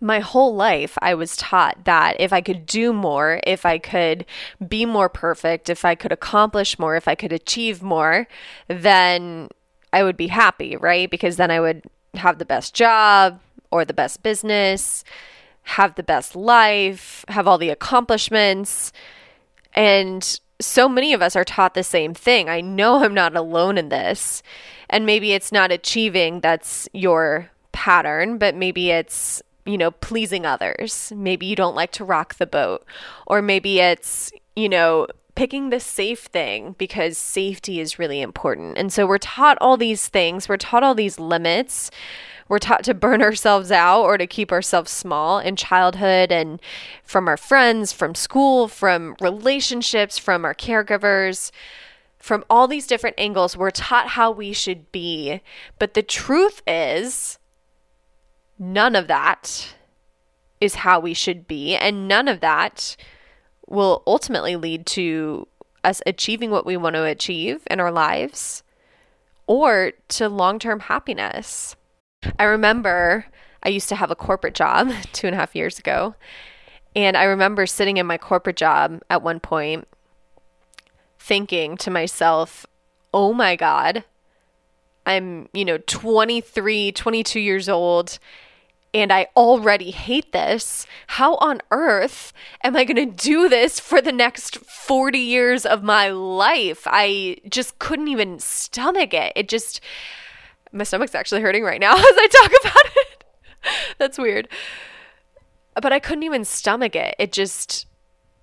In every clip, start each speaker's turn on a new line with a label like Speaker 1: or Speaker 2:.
Speaker 1: My whole life I was taught that if I could do more, if I could be more perfect, if I could accomplish more, if I could achieve more, then I would be happy, right? Because then I would have the best job or the best business, have the best life, have all the accomplishments. And so many of us are taught the same thing. I know I'm not alone in this. And maybe it's not achieving that's your pattern, but maybe it's you know, pleasing others. Maybe you don't like to rock the boat. Or maybe it's, you know, picking the safe thing because safety is really important. And so we're taught all these things, we're taught all these limits. We're taught to burn ourselves out or to keep ourselves small in childhood and from our friends, from school, from relationships, from our caregivers from all these different angles, we're taught how we should be. But the truth is, None of that is how we should be. And none of that will ultimately lead to us achieving what we want to achieve in our lives or to long term happiness. I remember I used to have a corporate job two and a half years ago. And I remember sitting in my corporate job at one point thinking to myself, oh my God, I'm, you know, 23, 22 years old and I already hate this. How on earth am I going to do this for the next 40 years of my life? I just couldn't even stomach it. It just, my stomach's actually hurting right now as I talk about it. That's weird. But I couldn't even stomach it. It just,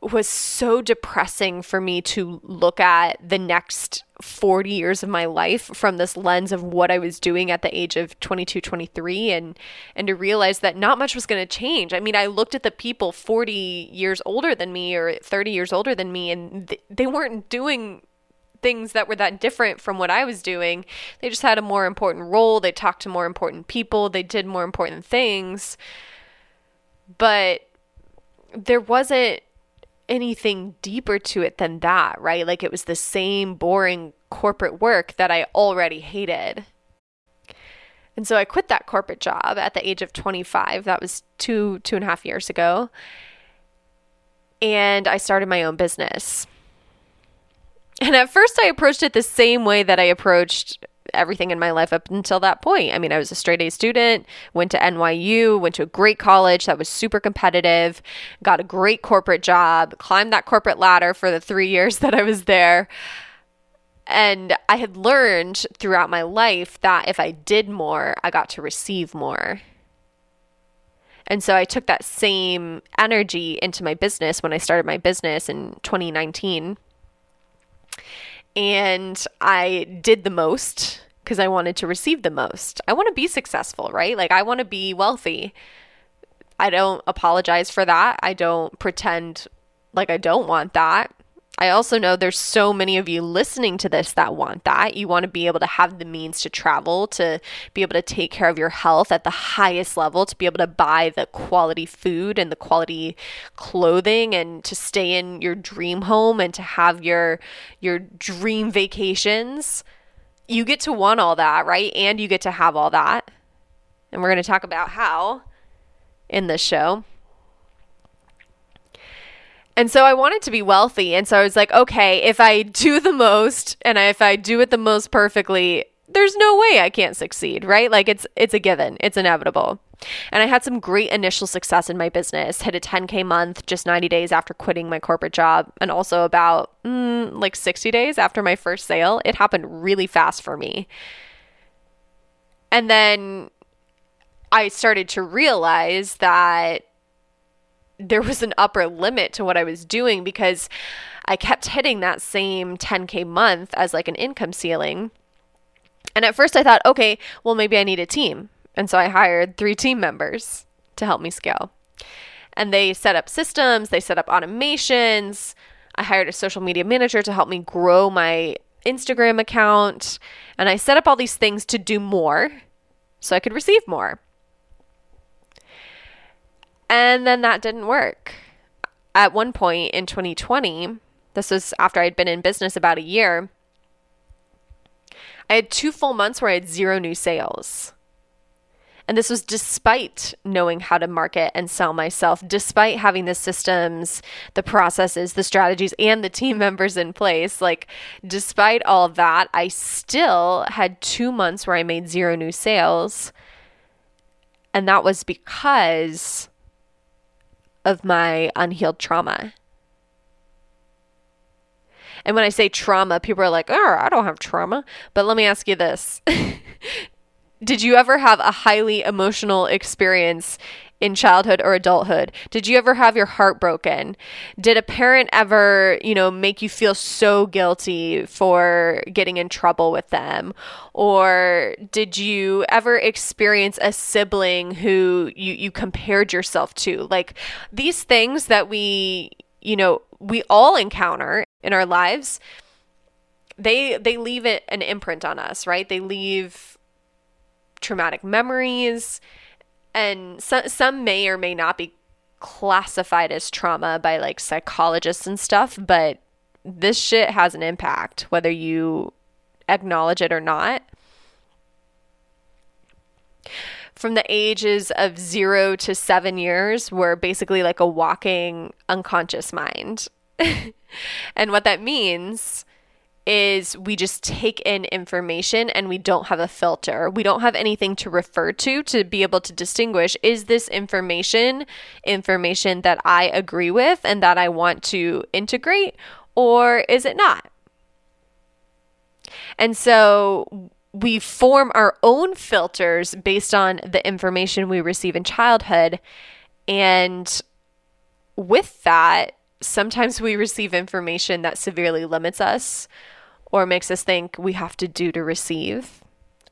Speaker 1: was so depressing for me to look at the next 40 years of my life from this lens of what I was doing at the age of 22, 23 and and to realize that not much was going to change. I mean, I looked at the people 40 years older than me or 30 years older than me and th- they weren't doing things that were that different from what I was doing. They just had a more important role, they talked to more important people, they did more important things. But there wasn't anything deeper to it than that, right? Like it was the same boring corporate work that I already hated. And so I quit that corporate job at the age of 25. That was two, two and a half years ago. And I started my own business. And at first, I approached it the same way that I approached everything in my life up until that point. I mean, I was a straight A student, went to NYU, went to a great college that was super competitive, got a great corporate job, climbed that corporate ladder for the three years that I was there. And I had learned throughout my life that if I did more, I got to receive more. And so I took that same energy into my business when I started my business in 2019 and I did the most because I wanted to receive the most. I want to be successful, right? Like, I want to be wealthy. I don't apologize for that. I don't pretend like I don't want that. I also know there's so many of you listening to this that want that. You want to be able to have the means to travel, to be able to take care of your health at the highest level, to be able to buy the quality food and the quality clothing and to stay in your dream home and to have your your dream vacations. You get to want all that, right? And you get to have all that. And we're going to talk about how in this show. And so I wanted to be wealthy. And so I was like, okay, if I do the most and if I do it the most perfectly, there's no way I can't succeed, right? Like it's it's a given. It's inevitable. And I had some great initial success in my business. Hit a 10k month just 90 days after quitting my corporate job and also about mm, like 60 days after my first sale. It happened really fast for me. And then I started to realize that there was an upper limit to what I was doing because I kept hitting that same 10K month as like an income ceiling. And at first I thought, okay, well, maybe I need a team. And so I hired three team members to help me scale. And they set up systems, they set up automations. I hired a social media manager to help me grow my Instagram account. And I set up all these things to do more so I could receive more. And then that didn't work. At one point in 2020, this was after I'd been in business about a year, I had two full months where I had zero new sales. And this was despite knowing how to market and sell myself, despite having the systems, the processes, the strategies, and the team members in place. Like, despite all that, I still had two months where I made zero new sales. And that was because of my unhealed trauma. And when I say trauma, people are like, oh, I don't have trauma. But let me ask you this Did you ever have a highly emotional experience in childhood or adulthood? Did you ever have your heart broken? Did a parent ever, you know, make you feel so guilty for getting in trouble with them? Or did you ever experience a sibling who you, you compared yourself to? Like these things that we, you know, we all encounter in our lives, they they leave it an imprint on us, right? They leave traumatic memories and so, some may or may not be classified as trauma by like psychologists and stuff, but this shit has an impact whether you acknowledge it or not. From the ages of zero to seven years, we're basically like a walking unconscious mind. and what that means is we just take in information and we don't have a filter. We don't have anything to refer to to be able to distinguish is this information information that I agree with and that I want to integrate or is it not? And so we form our own filters based on the information we receive in childhood and with that sometimes we receive information that severely limits us or makes us think we have to do to receive,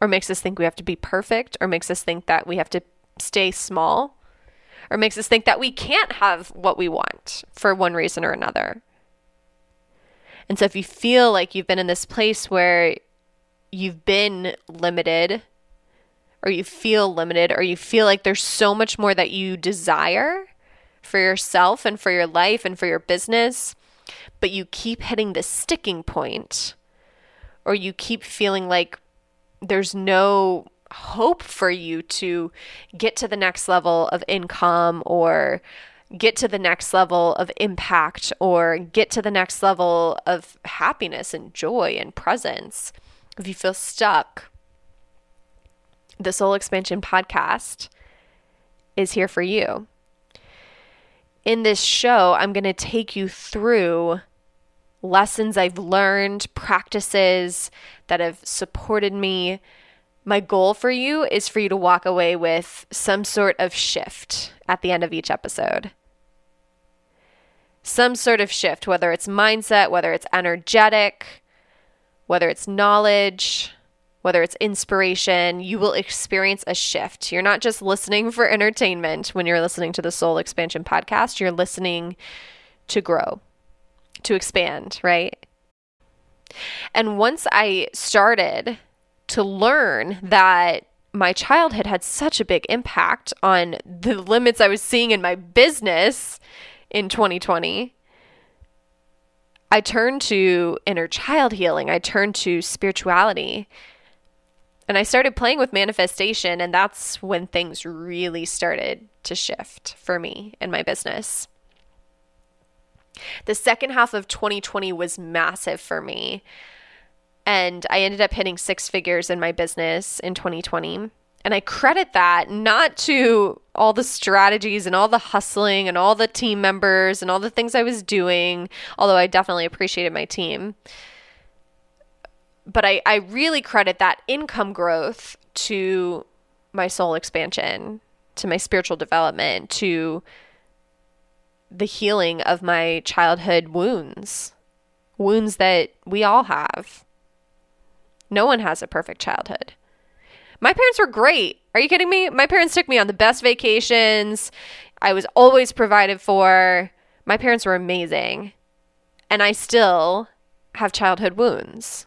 Speaker 1: or makes us think we have to be perfect, or makes us think that we have to stay small, or makes us think that we can't have what we want for one reason or another. And so if you feel like you've been in this place where you've been limited, or you feel limited, or you feel like there's so much more that you desire for yourself and for your life and for your business, but you keep hitting the sticking point or you keep feeling like there's no hope for you to get to the next level of income or get to the next level of impact or get to the next level of happiness and joy and presence, if you feel stuck, the Soul Expansion Podcast is here for you. In this show, I'm going to take you through lessons I've learned, practices that have supported me. My goal for you is for you to walk away with some sort of shift at the end of each episode. Some sort of shift, whether it's mindset, whether it's energetic, whether it's knowledge, whether it's inspiration, you will experience a shift. You're not just listening for entertainment when you're listening to the Soul Expansion podcast, you're listening to grow to expand, right? And once I started to learn that my childhood had such a big impact on the limits I was seeing in my business in 2020, I turned to inner child healing. I turned to spirituality. And I started playing with manifestation, and that's when things really started to shift for me in my business. The second half of 2020 was massive for me. And I ended up hitting six figures in my business in 2020. And I credit that not to all the strategies and all the hustling and all the team members and all the things I was doing, although I definitely appreciated my team. But I, I really credit that income growth to my soul expansion, to my spiritual development, to the healing of my childhood wounds, wounds that we all have. No one has a perfect childhood. My parents were great. Are you kidding me? My parents took me on the best vacations. I was always provided for. My parents were amazing. And I still have childhood wounds.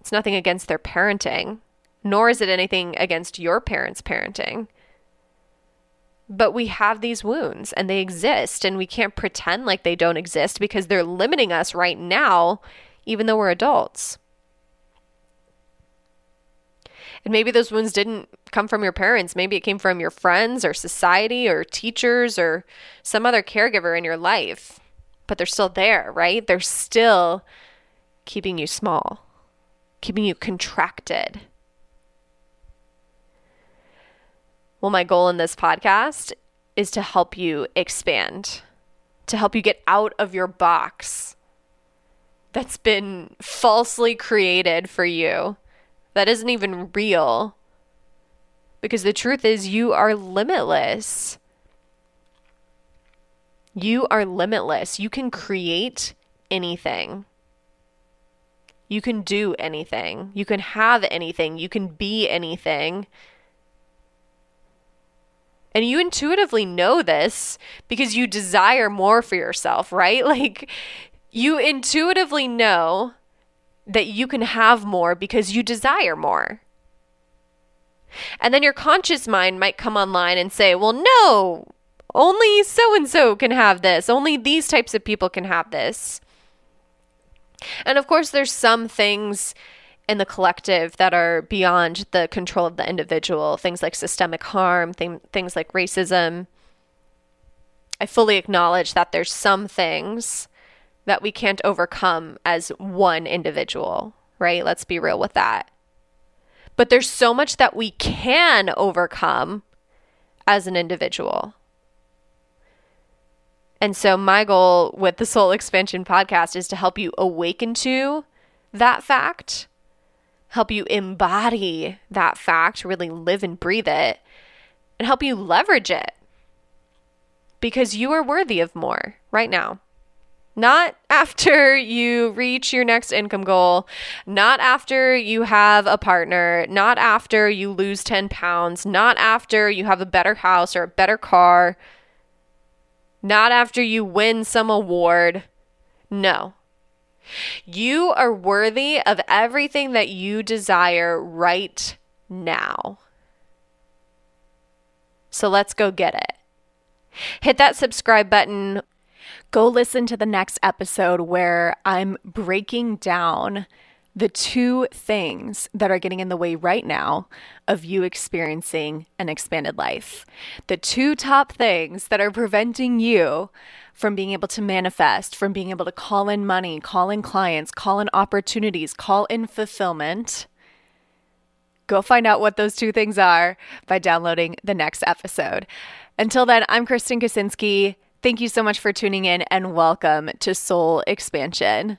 Speaker 1: It's nothing against their parenting, nor is it anything against your parents' parenting. But we have these wounds and they exist, and we can't pretend like they don't exist because they're limiting us right now, even though we're adults. And maybe those wounds didn't come from your parents. Maybe it came from your friends or society or teachers or some other caregiver in your life. But they're still there, right? They're still keeping you small, keeping you contracted. Well, my goal in this podcast is to help you expand, to help you get out of your box that's been falsely created for you that isn't even real. Because the truth is, you are limitless. You are limitless. You can create anything. You can do anything. You can have anything. You can be anything. And you intuitively know this because you desire more for yourself, right? Like, you intuitively know that you can have more because you desire more. And then your conscious mind might come online and say, well, no, only so and so can have this. Only these types of people can have this. And of course, there's some things in the collective that are beyond the control of the individual, things like systemic harm, th- things like racism. I fully acknowledge that there's some things that we can't overcome as one individual, right? Let's be real with that. But there's so much that we can overcome as an individual. And so, my goal with the Soul Expansion podcast is to help you awaken to that fact, help you embody that fact, really live and breathe it, and help you leverage it because you are worthy of more right now. Not after you reach your next income goal, not after you have a partner, not after you lose 10 pounds, not after you have a better house or a better car, not after you win some award. No. You are worthy of everything that you desire right now. So let's go get it. Hit that subscribe button go listen to the next episode where I'm breaking down the two things that are getting in the way right now of you experiencing an expanded life. The two top things that are preventing you from being able to manifest, from being able to call in money, call in clients, call in opportunities, call in fulfillment. Go find out what those two things are by downloading the next episode. Until then, I'm Kristen Kaczynski. Thank you so much for tuning in and welcome to Soul Expansion.